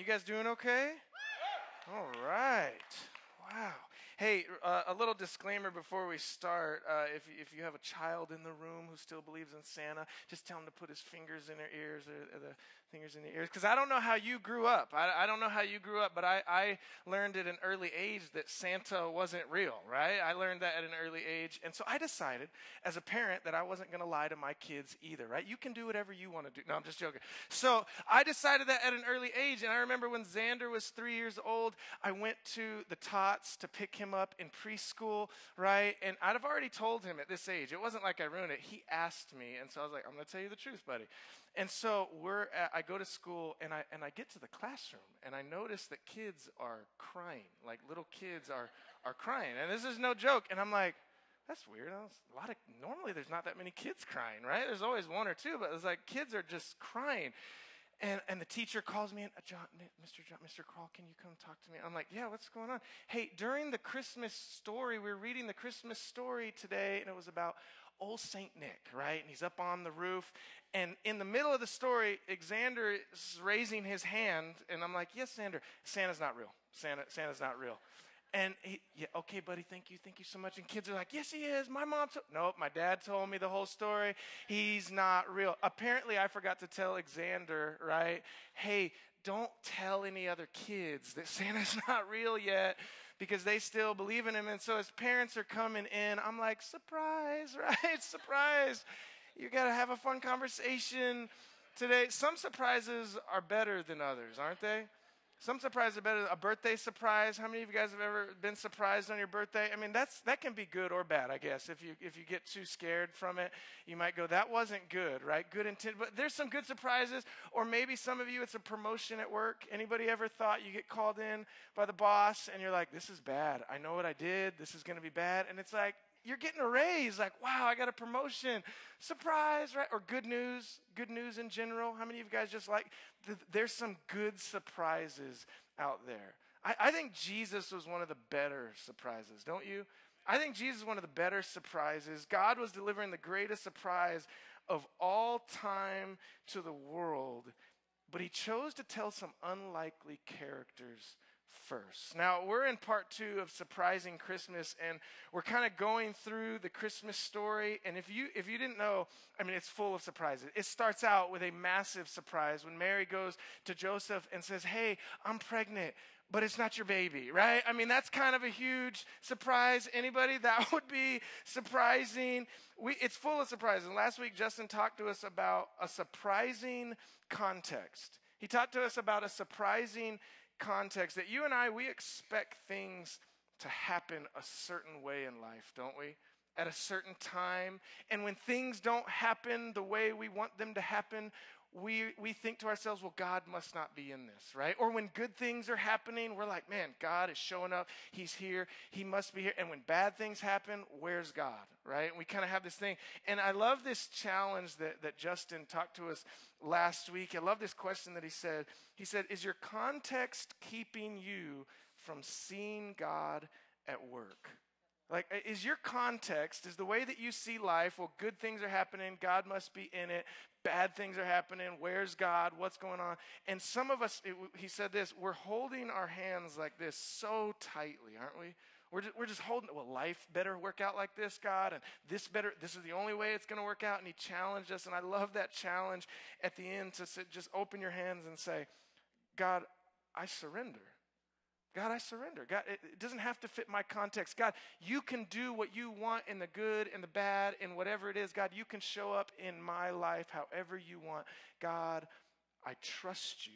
You guys doing okay? All right. Wow. Hey, uh, a little disclaimer before we start. Uh, if, if you have a child in the room who still believes in Santa, just tell him to put his fingers in their ears or, or the fingers in the ears. Because I don't know how you grew up. I, I don't know how you grew up, but I, I learned at an early age that Santa wasn't real, right? I learned that at an early age. And so I decided as a parent that I wasn't going to lie to my kids either, right? You can do whatever you want to do. No, I'm just joking. So I decided that at an early age. And I remember when Xander was three years old, I went to the Tots to pick him up in preschool, right? And I'd have already told him at this age. It wasn't like I ruined it. He asked me, and so I was like, I'm going to tell you the truth, buddy. And so we're at, I go to school and I and I get to the classroom and I notice that kids are crying, like little kids are are crying, and this is no joke. And I'm like, that's weird. A lot of normally there's not that many kids crying, right? There's always one or two, but it's like kids are just crying. And, and the teacher calls me in, uh, John, Mr. John, Mr. Crawl, can you come talk to me? I'm like, yeah, what's going on? Hey, during the Christmas story, we are reading the Christmas story today, and it was about old Saint Nick, right? And he's up on the roof. And in the middle of the story, Xander is raising his hand, and I'm like, yes, Xander, Santa's not real. Santa, Santa's not real. And he, yeah, okay, buddy, thank you, thank you so much. And kids are like, yes, he is. My mom told, nope, my dad told me the whole story. He's not real. Apparently, I forgot to tell Xander, right? Hey, don't tell any other kids that Santa's not real yet because they still believe in him. And so as parents are coming in, I'm like, surprise, right? surprise. You got to have a fun conversation today. Some surprises are better than others, aren't they? Some surprises are better. A birthday surprise. How many of you guys have ever been surprised on your birthday? I mean, that's that can be good or bad, I guess. If you if you get too scared from it, you might go, "That wasn't good," right? Good intent, but there's some good surprises. Or maybe some of you, it's a promotion at work. Anybody ever thought you get called in by the boss and you're like, "This is bad. I know what I did. This is going to be bad," and it's like, you're getting a raise. Like, wow, I got a promotion. Surprise, right? Or good news, good news in general. How many of you guys just like, th- there's some good surprises out there. I, I think Jesus was one of the better surprises, don't you? I think Jesus is one of the better surprises. God was delivering the greatest surprise of all time to the world, but he chose to tell some unlikely characters first. Now, we're in part two of Surprising Christmas, and we're kind of going through the Christmas story. And if you, if you didn't know, I mean, it's full of surprises. It starts out with a massive surprise when Mary goes to Joseph and says, Hey, I'm pregnant. But it's not your baby, right? I mean, that's kind of a huge surprise. Anybody? That would be surprising. We, it's full of surprises. And last week, Justin talked to us about a surprising context. He talked to us about a surprising context that you and I, we expect things to happen a certain way in life, don't we? At a certain time. And when things don't happen the way we want them to happen, we, we think to ourselves, well, God must not be in this, right? Or when good things are happening, we're like, man, God is showing up. He's here. He must be here. And when bad things happen, where's God, right? And we kind of have this thing. And I love this challenge that, that Justin talked to us last week. I love this question that he said. He said, Is your context keeping you from seeing God at work? Like, is your context, is the way that you see life, well, good things are happening, God must be in it, bad things are happening, where's God, what's going on? And some of us, it, he said this, we're holding our hands like this so tightly, aren't we? We're just, we're just holding, well, life better work out like this, God, and this better, this is the only way it's going to work out. And he challenged us, and I love that challenge at the end to sit, just open your hands and say, God, I surrender. God, I surrender. God, it doesn't have to fit my context. God, you can do what you want in the good and the bad and whatever it is. God, you can show up in my life however you want. God, I trust you.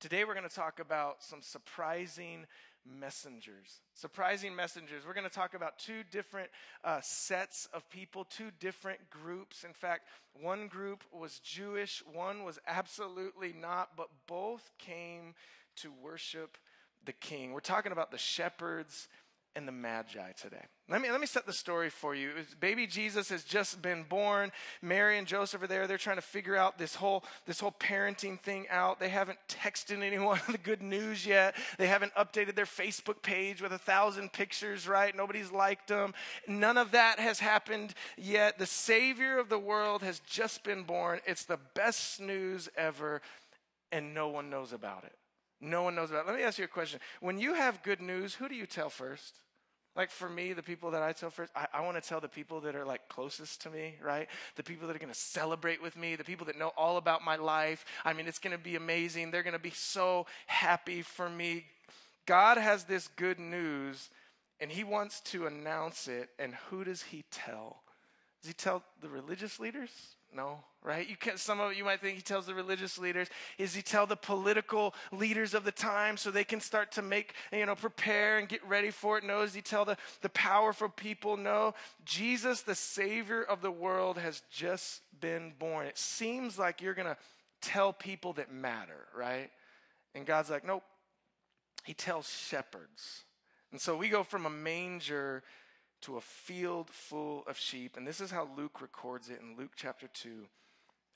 Today we're going to talk about some surprising messengers. Surprising messengers. We're going to talk about two different uh, sets of people, two different groups. In fact, one group was Jewish, one was absolutely not, but both came to worship the king. We're talking about the shepherds and the magi today. Let me, let me set the story for you. Baby Jesus has just been born. Mary and Joseph are there. They're trying to figure out this whole, this whole parenting thing out. They haven't texted anyone the good news yet. They haven't updated their Facebook page with a thousand pictures, right? Nobody's liked them. None of that has happened yet. The Savior of the world has just been born. It's the best news ever, and no one knows about it No one knows about. Let me ask you a question. When you have good news, who do you tell first? Like for me, the people that I tell first, I, I want to tell the people that are like closest to me, right? The people that are going to celebrate with me, the people that know all about my life. I mean, it's going to be amazing. They're going to be so happy for me. God has this good news and he wants to announce it. And who does he tell? Does he tell the religious leaders? No, right? You can some of you might think he tells the religious leaders. Is he tell the political leaders of the time so they can start to make, you know, prepare and get ready for it? No, does he tell the, the powerful people? No. Jesus, the Savior of the world, has just been born. It seems like you're gonna tell people that matter, right? And God's like, nope. He tells shepherds. And so we go from a manger to a field full of sheep. And this is how Luke records it in Luke chapter 2,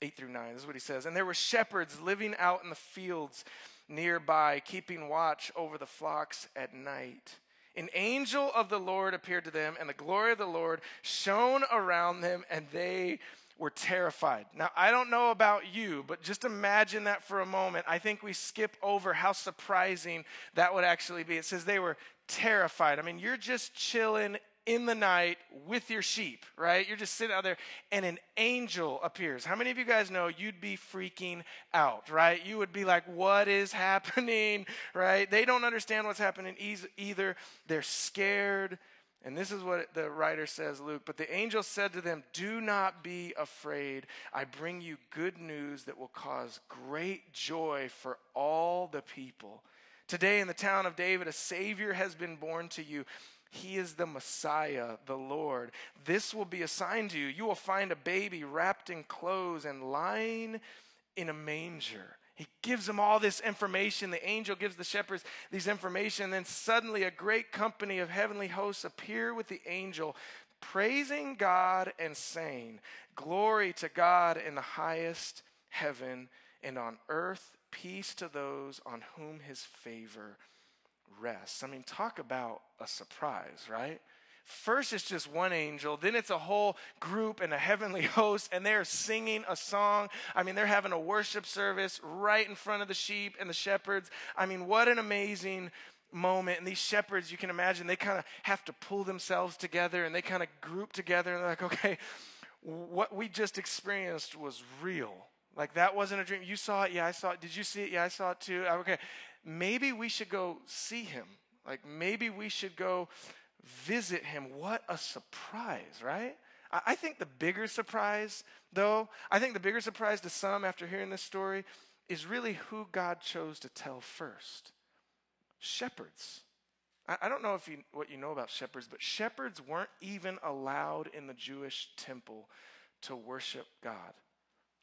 8 through 9. This is what he says. And there were shepherds living out in the fields nearby, keeping watch over the flocks at night. An angel of the Lord appeared to them, and the glory of the Lord shone around them, and they were terrified. Now, I don't know about you, but just imagine that for a moment. I think we skip over how surprising that would actually be. It says they were terrified. I mean, you're just chilling in the night with your sheep, right? You're just sitting out there and an angel appears. How many of you guys know you'd be freaking out, right? You would be like, what is happening, right? They don't understand what's happening either. They're scared. And this is what the writer says, Luke. But the angel said to them, Do not be afraid. I bring you good news that will cause great joy for all the people. Today in the town of David, a Savior has been born to you. He is the Messiah, the Lord. This will be a sign to you. You will find a baby wrapped in clothes and lying in a manger. He gives them all this information. The angel gives the shepherds these information. And then suddenly a great company of heavenly hosts appear with the angel, praising God and saying, Glory to God in the highest heaven, and on earth peace to those on whom his favor rests. I mean, talk about a surprise, right? First, it's just one angel. Then it's a whole group and a heavenly host, and they're singing a song. I mean, they're having a worship service right in front of the sheep and the shepherds. I mean, what an amazing moment. And these shepherds, you can imagine, they kind of have to pull themselves together and they kind of group together and they're like, okay, what we just experienced was real. Like that wasn't a dream. You saw it. Yeah, I saw it. Did you see it? Yeah, I saw it too. Uh, okay maybe we should go see him. Like maybe we should go visit him. What a surprise, right? I think the bigger surprise, though, I think the bigger surprise to some after hearing this story is really who God chose to tell first shepherds. I don't know if you, what you know about shepherds, but shepherds weren't even allowed in the Jewish temple to worship God.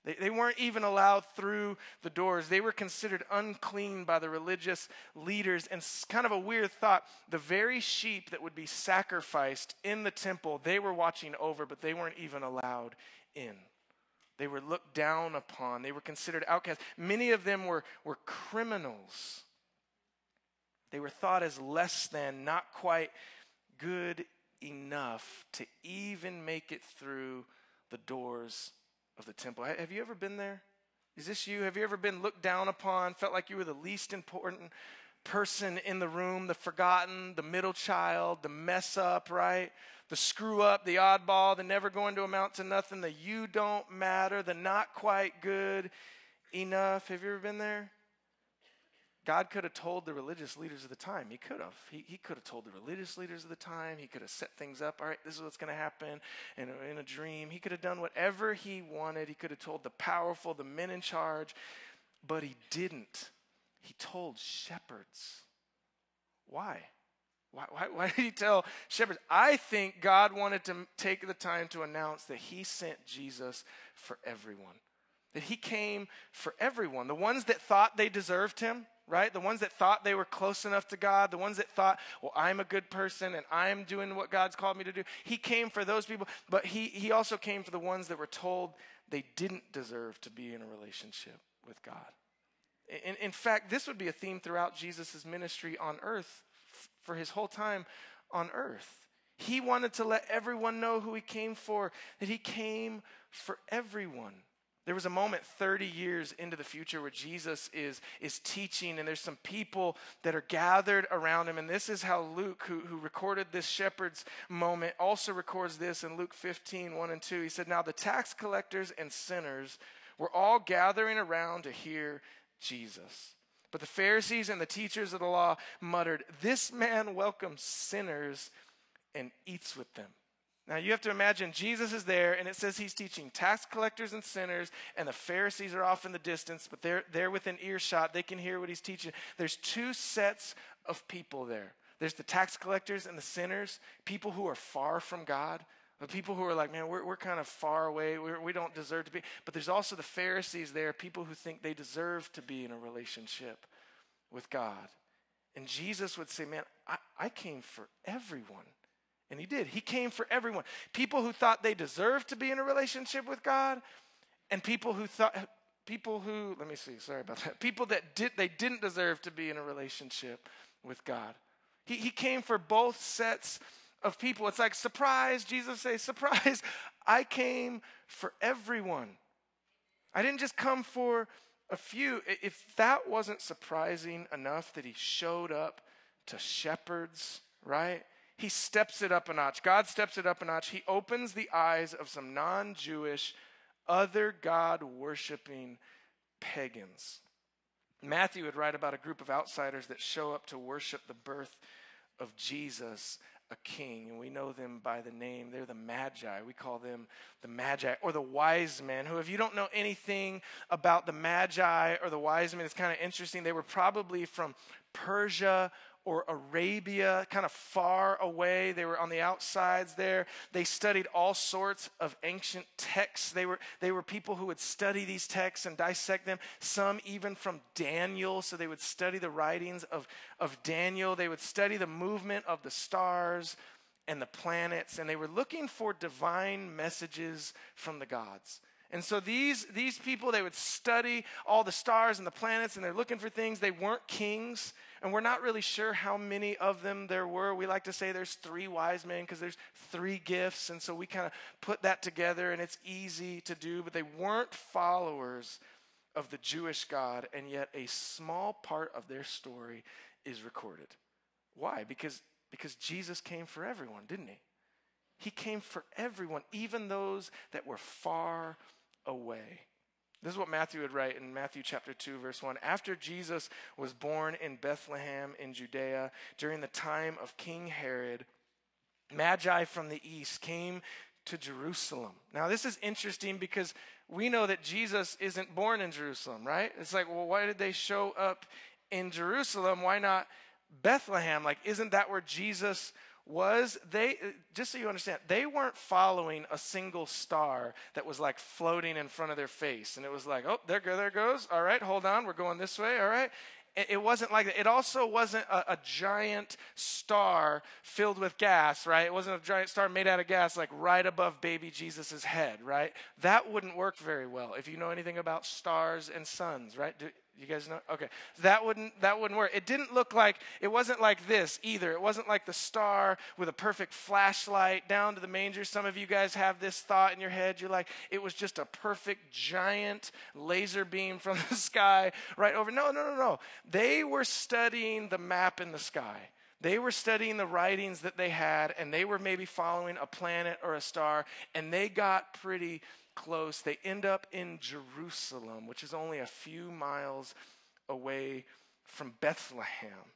They, they weren't even allowed through the doors. They were considered unclean by the religious leaders. And kind of a weird thought the very sheep that would be sacrificed in the temple, they were watching over, but they weren't even allowed in. They were looked down upon. They were considered outcasts. Many of them were, were criminals. They were thought as less than, not quite good enough to even make it through the doors of the temple. Have you ever been there? Is this you? Have you ever been looked down upon, felt like you were the least important person in the room, the forgotten, the middle child, the mess up, right? The screw up, the oddball, the never going to amount to nothing, the you don't matter, the not quite good enough. Have you ever been there? God could have told the religious leaders of the time. He could have. He, he could have told the religious leaders of the time. He could have set things up. All right, this is what's going to happen in a, in a dream. He could have done whatever he wanted. He could have told the powerful, the men in charge, but he didn't. He told shepherds. Why? Why, why, why did he tell shepherds? I think God wanted to take the time to announce that he sent Jesus for everyone. That he came for everyone. The ones that thought they deserved him, right? The ones that thought they were close enough to God, the ones that thought, well, I'm a good person and I'm doing what God's called me to do. He came for those people, but he, he also came for the ones that were told they didn't deserve to be in a relationship with God. In, in fact, this would be a theme throughout Jesus' ministry on earth for his whole time on earth. He wanted to let everyone know who he came for, that he came for everyone. There was a moment 30 years into the future where Jesus is, is teaching, and there's some people that are gathered around him. And this is how Luke, who, who recorded this shepherd's moment, also records this in Luke 15 1 and 2. He said, Now the tax collectors and sinners were all gathering around to hear Jesus. But the Pharisees and the teachers of the law muttered, This man welcomes sinners and eats with them. Now you have to imagine Jesus is there, and it says he's teaching tax collectors and sinners, and the Pharisees are off in the distance, but they're, they're within earshot. They can hear what he's teaching. There's two sets of people there there's the tax collectors and the sinners, people who are far from God. The people who are like, man, we're, we're kind of far away. We're, we do not deserve to be. But there's also the Pharisees there, people who think they deserve to be in a relationship with God. And Jesus would say, man, I, I came for everyone. And he did. He came for everyone. People who thought they deserved to be in a relationship with God, and people who thought people who let me see, sorry about that. People that did they didn't deserve to be in a relationship with God. He, he came for both sets of people. It's like surprise, Jesus say, surprise, I came for everyone. I didn't just come for a few. If that wasn't surprising enough that he showed up to shepherds, right? He steps it up a notch. God steps it up a notch. He opens the eyes of some non Jewish, other God worshiping pagans. Matthew would write about a group of outsiders that show up to worship the birth of Jesus, a king. And we know them by the name. They're the Magi. We call them the Magi or the wise men, who, if you don't know anything about the Magi or the wise men, it's kind of interesting. They were probably from Persia or Arabia, kind of far away. They were on the outsides there. They studied all sorts of ancient texts. They were, they were people who would study these texts and dissect them, some even from Daniel. So they would study the writings of, of Daniel. They would study the movement of the stars and the planets, and they were looking for divine messages from the gods. And so these, these people, they would study all the stars and the planets, and they're looking for things. They weren't kings, and we're not really sure how many of them there were. We like to say there's three wise men because there's three gifts, and so we kind of put that together, and it's easy to do. But they weren't followers of the Jewish God, and yet a small part of their story is recorded. Why? Because, because Jesus came for everyone, didn't he? He came for everyone, even those that were far away. This is what Matthew would write in Matthew chapter 2, verse 1. After Jesus was born in Bethlehem in Judea during the time of King Herod, Magi from the east came to Jerusalem. Now, this is interesting because we know that Jesus isn't born in Jerusalem, right? It's like, well, why did they show up in Jerusalem? Why not Bethlehem? Like, isn't that where Jesus was they just so you understand they weren't following a single star that was like floating in front of their face and it was like oh there, there goes all right hold on we're going this way all right it wasn't like that. It also wasn't a, a, giant star filled with gas, right? It wasn't a giant star made out of gas, like right above baby Jesus' head, right? That wouldn't work very well if you know anything about stars and suns, right? Do, you guys know? Okay. That wouldn't that wouldn't work. It didn't look like it wasn't like this either. It wasn't like the star with a perfect flashlight down to the manger. Some of you guys have this thought in your head. You're like, it was just a perfect giant laser beam from the sky right over. No, no, no, no. They were studying the map in the sky. They were studying the writings that they had, and they were maybe following a planet or a star, and they got pretty close. They end up in Jerusalem, which is only a few miles away from Bethlehem.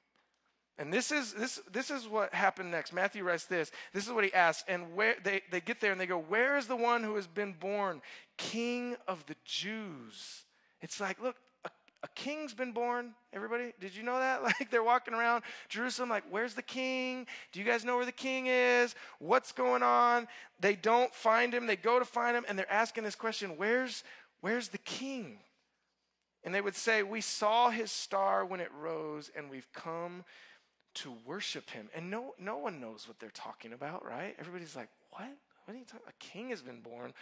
And this is this this is what happened next. Matthew writes this. This is what he asks. And where they, they get there and they go, Where is the one who has been born? King of the Jews. It's like, look, a king's been born. Everybody, did you know that? Like they're walking around Jerusalem, like, where's the king? Do you guys know where the king is? What's going on? They don't find him. They go to find him, and they're asking this question: Where's where's the king? And they would say, We saw his star when it rose, and we've come to worship him. And no, no one knows what they're talking about, right? Everybody's like, What? What are you talking? A king has been born.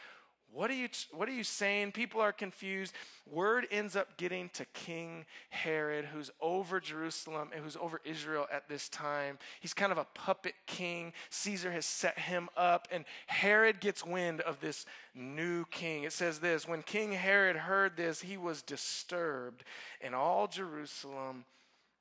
What are you what are you saying? People are confused. Word ends up getting to King Herod, who's over Jerusalem and who's over Israel at this time. He's kind of a puppet king. Caesar has set him up and Herod gets wind of this new king. It says this, when King Herod heard this, he was disturbed and all Jerusalem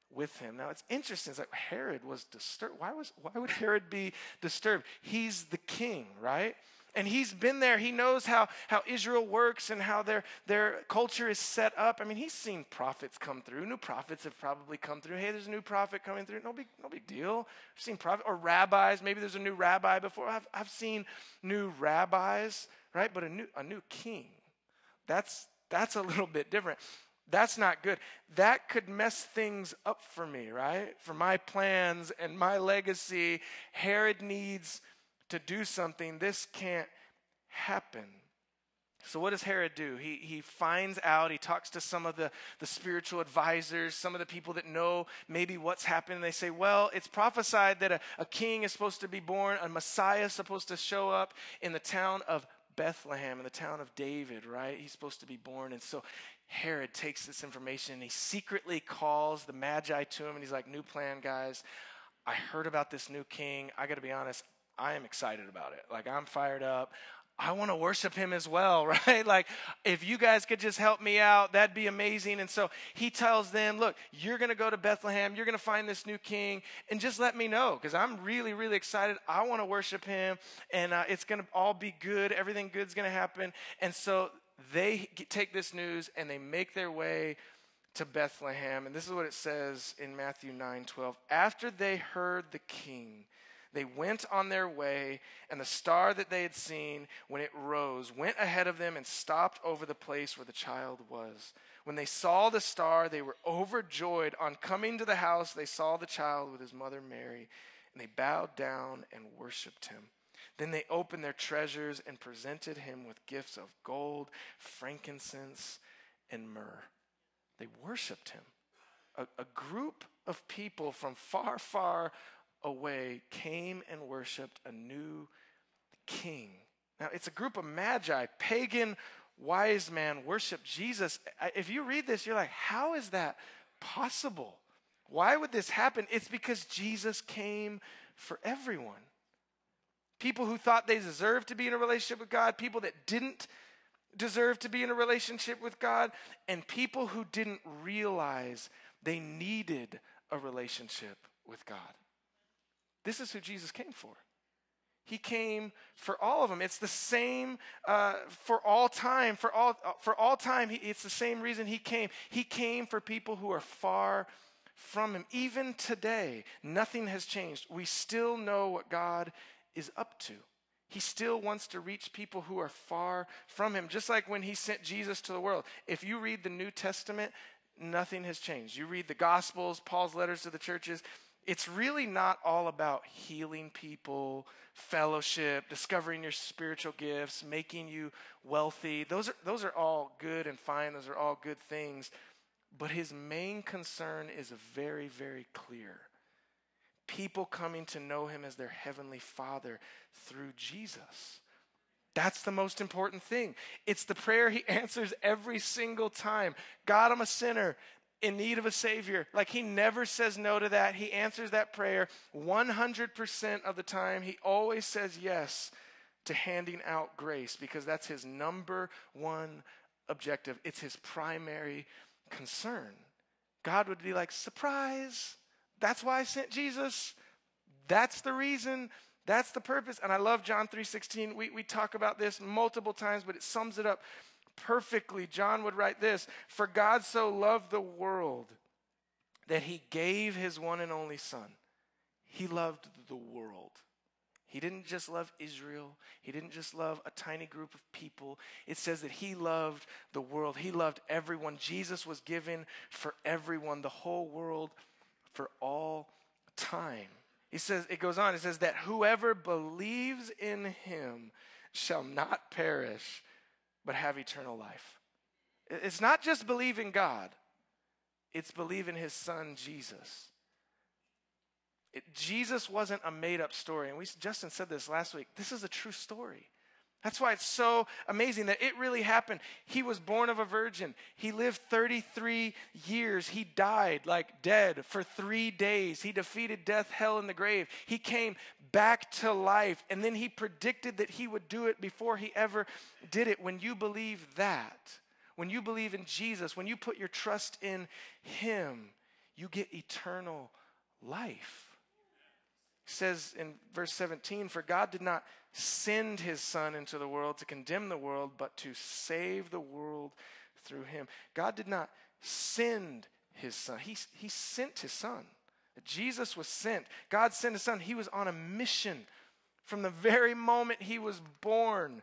with him. Now it's interesting. It's like Herod was disturbed. Why was why would Herod be disturbed? He's the king, right? And he's been there. He knows how, how Israel works and how their, their culture is set up. I mean, he's seen prophets come through. New prophets have probably come through. Hey, there's a new prophet coming through. No big, no big deal. I've seen prophet or rabbis. Maybe there's a new rabbi before. I've, I've seen new rabbis, right? But a new, a new king. That's, that's a little bit different. That's not good. That could mess things up for me, right? For my plans and my legacy. Herod needs to do something, this can't happen. So, what does Herod do? He, he finds out, he talks to some of the, the spiritual advisors, some of the people that know maybe what's happened. They say, Well, it's prophesied that a, a king is supposed to be born, a Messiah is supposed to show up in the town of Bethlehem, in the town of David, right? He's supposed to be born. And so Herod takes this information and he secretly calls the Magi to him and he's like, New plan, guys. I heard about this new king. I got to be honest, I am excited about it. Like, I'm fired up. I want to worship him as well, right? Like, if you guys could just help me out, that'd be amazing. And so he tells them, Look, you're going to go to Bethlehem. You're going to find this new king, and just let me know because I'm really, really excited. I want to worship him, and uh, it's going to all be good. Everything good's going to happen. And so they take this news and they make their way to Bethlehem. And this is what it says in Matthew 9 12. After they heard the king, they went on their way, and the star that they had seen when it rose went ahead of them and stopped over the place where the child was. When they saw the star, they were overjoyed. On coming to the house, they saw the child with his mother Mary, and they bowed down and worshiped him. Then they opened their treasures and presented him with gifts of gold, frankincense, and myrrh. They worshiped him. A, a group of people from far, far away came and worshiped a new king. Now, it's a group of magi, pagan wise man worship Jesus. If you read this, you're like, how is that possible? Why would this happen? It's because Jesus came for everyone. People who thought they deserved to be in a relationship with God, people that didn't deserve to be in a relationship with God, and people who didn't realize they needed a relationship with God. This is who Jesus came for. He came for all of them. It's the same uh, for all time. For all for all time, he, it's the same reason he came. He came for people who are far from him. Even today, nothing has changed. We still know what God is up to. He still wants to reach people who are far from him, just like when he sent Jesus to the world. If you read the New Testament, nothing has changed. You read the Gospels, Paul's letters to the churches, it's really not all about healing people, fellowship, discovering your spiritual gifts, making you wealthy. Those are, those are all good and fine, those are all good things. But his main concern is very, very clear people coming to know him as their heavenly father through Jesus. That's the most important thing. It's the prayer he answers every single time God, I'm a sinner in need of a Savior. Like he never says no to that. He answers that prayer 100% of the time. He always says yes to handing out grace because that's his number one objective. It's his primary concern. God would be like, surprise. That's why I sent Jesus. That's the reason. That's the purpose. And I love John 3:16. We, we talk about this multiple times, but it sums it up perfectly, John would write this For God so loved the world that he gave his one and only Son. He loved the world. He didn't just love Israel. He didn't just love a tiny group of people. It says that he loved the world. He loved everyone. Jesus was given for everyone, the whole world, for all time. He says, it goes on, it says that whoever believes in him shall not perish, but have eternal life. It's not just believing God, it's believing his son Jesus. It, Jesus wasn't a made up story. And we, Justin said this last week. This is a true story. That's why it's so amazing that it really happened. He was born of a virgin. He lived 33 years. He died like dead for three days. He defeated death, hell, and the grave. He came back to life. And then he predicted that he would do it before he ever did it. When you believe that, when you believe in Jesus, when you put your trust in him, you get eternal life. Says in verse 17, For God did not send his Son into the world to condemn the world, but to save the world through him. God did not send his Son, He, he sent his Son. Jesus was sent. God sent his Son. He was on a mission from the very moment he was born.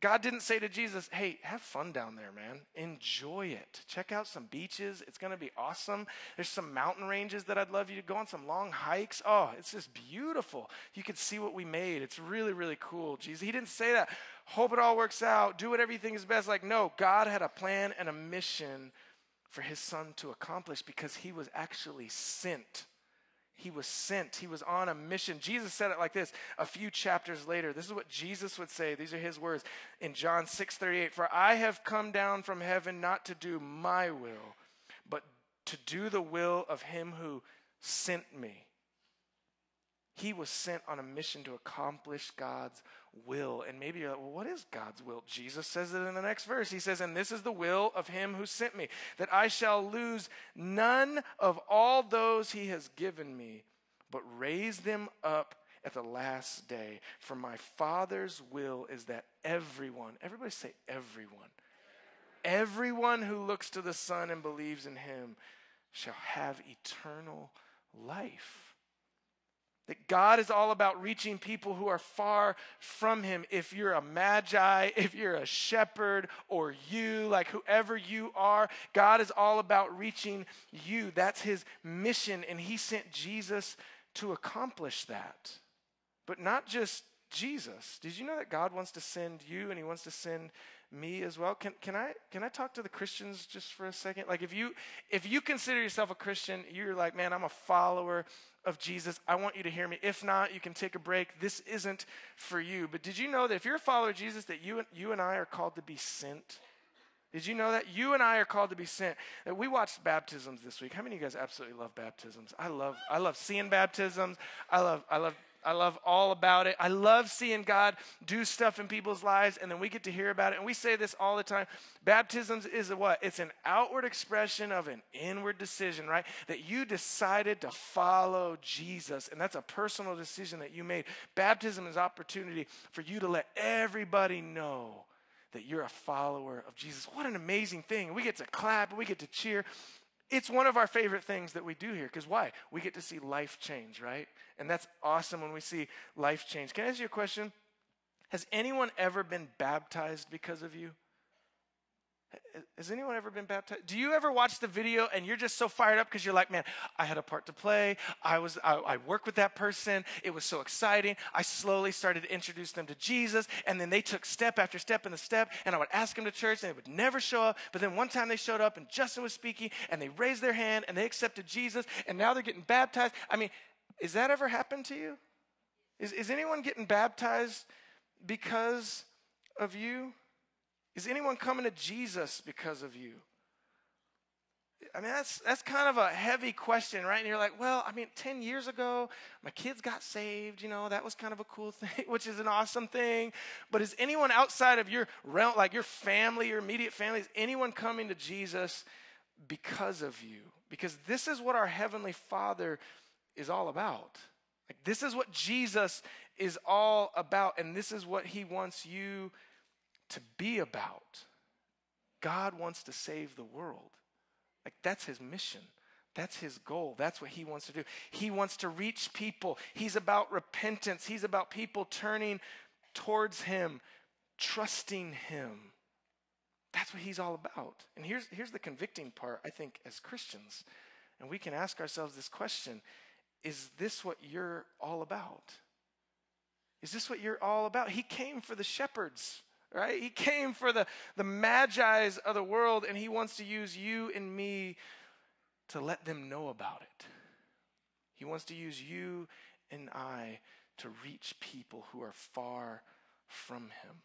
God didn't say to Jesus, hey, have fun down there, man. Enjoy it. Check out some beaches. It's going to be awesome. There's some mountain ranges that I'd love you to go on, some long hikes. Oh, it's just beautiful. You can see what we made. It's really, really cool. Jesus, he didn't say that. Hope it all works out. Do whatever you think is best. Like, no, God had a plan and a mission for his son to accomplish because he was actually sent he was sent. He was on a mission. Jesus said it like this a few chapters later. This is what Jesus would say. These are his words in John 6 38. For I have come down from heaven not to do my will, but to do the will of him who sent me. He was sent on a mission to accomplish God's will. And maybe you're like, well, what is God's will? Jesus says it in the next verse. He says, And this is the will of him who sent me, that I shall lose none of all those he has given me, but raise them up at the last day. For my Father's will is that everyone, everybody say everyone, everyone who looks to the Son and believes in him shall have eternal life. That God is all about reaching people who are far from Him. If you're a magi, if you're a shepherd, or you, like whoever you are, God is all about reaching you. That's His mission, and He sent Jesus to accomplish that. But not just Jesus. Did you know that God wants to send you and He wants to send me as well. Can, can I can I talk to the Christians just for a second? Like if you if you consider yourself a Christian, you're like, man, I'm a follower of Jesus. I want you to hear me. If not, you can take a break. This isn't for you. But did you know that if you're a follower of Jesus, that you you and I are called to be sent? Did you know that? You and I are called to be sent. That we watched baptisms this week. How many of you guys absolutely love baptisms? I love I love seeing baptisms. I love I love I love all about it. I love seeing God do stuff in people's lives, and then we get to hear about it. And we say this all the time. Baptisms is a what? It's an outward expression of an inward decision, right? That you decided to follow Jesus, and that's a personal decision that you made. Baptism is opportunity for you to let everybody know that you're a follower of Jesus. What an amazing thing. We get to clap, we get to cheer. It's one of our favorite things that we do here because why? We get to see life change, right? And that's awesome when we see life change. Can I ask you a question? Has anyone ever been baptized because of you? Has anyone ever been baptized? Do you ever watch the video and you're just so fired up because you're like, man, I had a part to play. I was, I, I worked with that person. It was so exciting. I slowly started to introduce them to Jesus, and then they took step after step in the step. And I would ask them to church, and they would never show up. But then one time they showed up, and Justin was speaking, and they raised their hand, and they accepted Jesus, and now they're getting baptized. I mean, is that ever happened to you? Is, is anyone getting baptized because of you? Is anyone coming to Jesus because of you? I mean, that's, that's kind of a heavy question, right? And you're like, well, I mean, 10 years ago, my kids got saved. You know, that was kind of a cool thing, which is an awesome thing. But is anyone outside of your realm, like your family, your immediate family, is anyone coming to Jesus because of you? Because this is what our Heavenly Father is all about. Like, this is what Jesus is all about, and this is what He wants you to be about. God wants to save the world. Like that's his mission. That's his goal. That's what he wants to do. He wants to reach people. He's about repentance. He's about people turning towards him, trusting him. That's what he's all about. And here's, here's the convicting part, I think, as Christians. And we can ask ourselves this question Is this what you're all about? Is this what you're all about? He came for the shepherds right? He came for the, the magi's of the world, and he wants to use you and me to let them know about it. He wants to use you and I to reach people who are far from him.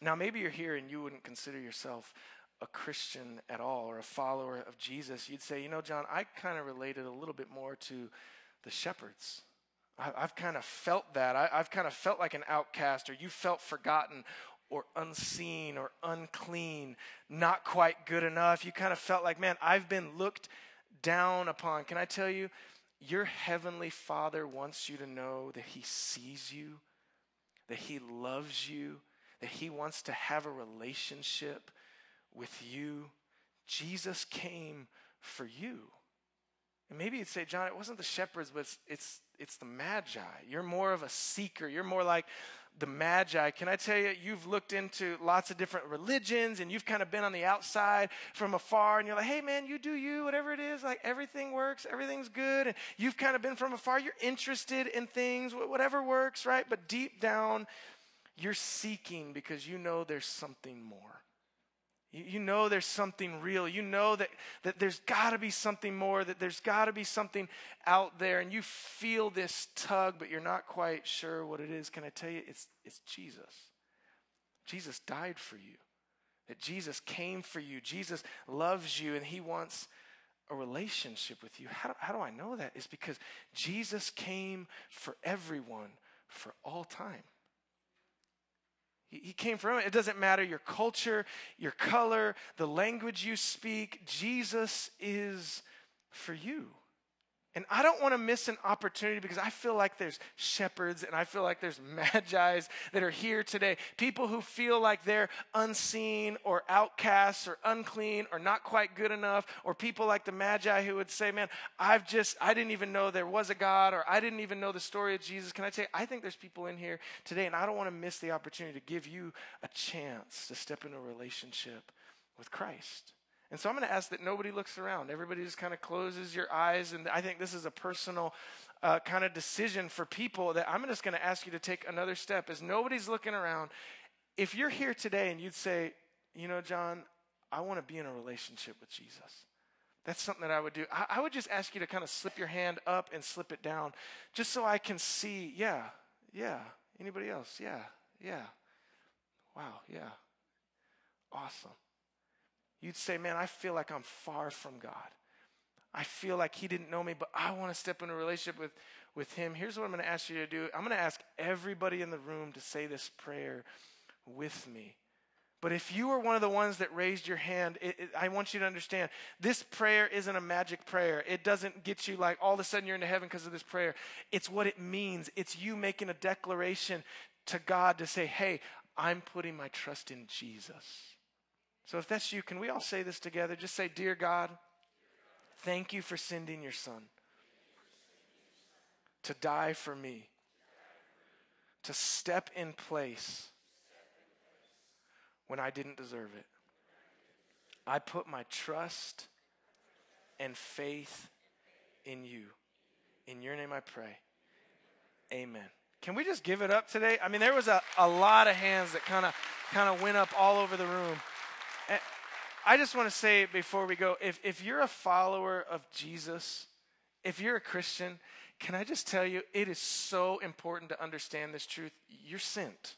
Now, maybe you're here and you wouldn't consider yourself a Christian at all or a follower of Jesus. You'd say, you know, John, I kind of related a little bit more to the shepherds. I, have kind of felt that. I, I've kind of felt like an outcast, or you felt forgotten, or unseen, or unclean, not quite good enough. You kind of felt like, man, I've been looked down upon. Can I tell you, your heavenly Father wants you to know that He sees you, that He loves you, that He wants to have a relationship with you. Jesus came for you. And maybe you'd say, John, it wasn't the shepherds, but it's, it's, it's the magi. You're more of a seeker. You're more like the magi. Can I tell you, you've looked into lots of different religions and you've kind of been on the outside from afar and you're like, hey man, you do you, whatever it is, like everything works, everything's good. And you've kind of been from afar. You're interested in things, whatever works, right? But deep down, you're seeking because you know there's something more. You, know there's something real. You know that, that there's got to be something more, that there's got to be something out there, and you feel this tug, but you're not quite sure what it is. Can I tell you? It's, it's Jesus. Jesus died for you, that Jesus came for you. Jesus loves you, and he wants a relationship with you. How do, how do I know that? It's because Jesus came for everyone for all time. He came from it. It doesn't matter your culture, your color, the language you speak. Jesus is for you. And I don't want to miss an opportunity because I feel like there's shepherds and I feel like there's magi's that are here today. People who feel like they're unseen or outcasts or unclean or not quite good enough, or people like the magi who would say, Man, I've just, I didn't even know there was a God or I didn't even know the story of Jesus. Can I tell you, I think there's people in here today and I don't want to miss the opportunity to give you a chance to step into a relationship with Christ. And so I'm going to ask that nobody looks around. Everybody just kind of closes your eyes. And I think this is a personal uh, kind of decision for people that I'm just going to ask you to take another step as nobody's looking around. If you're here today and you'd say, you know, John, I want to be in a relationship with Jesus. That's something that I would do. I, I would just ask you to kind of slip your hand up and slip it down just so I can see, yeah, yeah. Anybody else? Yeah, yeah. Wow, yeah. Awesome you'd say, Man, I feel like I'm far from God. I feel like He didn't know me, but I want to step into a relationship with, with Him. Here's what I'm going to ask you to do I'm going to ask everybody in the room to say this prayer with me. But if you were one of the ones that raised your hand, it, it, I want you to understand this prayer isn't a magic prayer. It doesn't get you like all of a sudden you're into heaven because of this prayer. It's what it means. It's you making a declaration to God to say, hey, I'm putting my trust in Jesus. So if that's you, can we all say this together? Just say, Dear God, thank you for sending your son to die for me, to step in place when I didn't deserve it. I put my trust and faith in you. In your name I pray. Amen. Can we just give it up today? I mean, there was a, a lot of hands that kind of kind of went up all over the room. Eh, I just want to say before we go if, if you're a follower of Jesus, if you're a Christian, can I just tell you, it is so important to understand this truth. You're sent.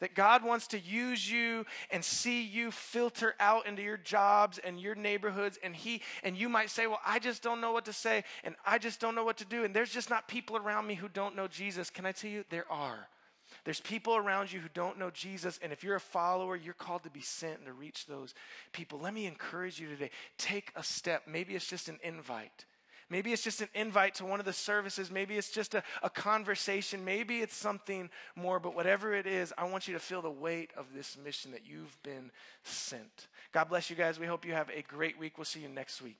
That God wants to use you and see you filter out into your jobs and your neighborhoods. And He and you might say, Well, I just don't know what to say, and I just don't know what to do, and there's just not people around me who don't know Jesus. Can I tell you, there are. There's people around you who don't know Jesus, and if you're a follower, you're called to be sent and to reach those people. Let me encourage you today take a step. Maybe it's just an invite. Maybe it's just an invite to one of the services. Maybe it's just a, a conversation. Maybe it's something more. But whatever it is, I want you to feel the weight of this mission that you've been sent. God bless you guys. We hope you have a great week. We'll see you next week.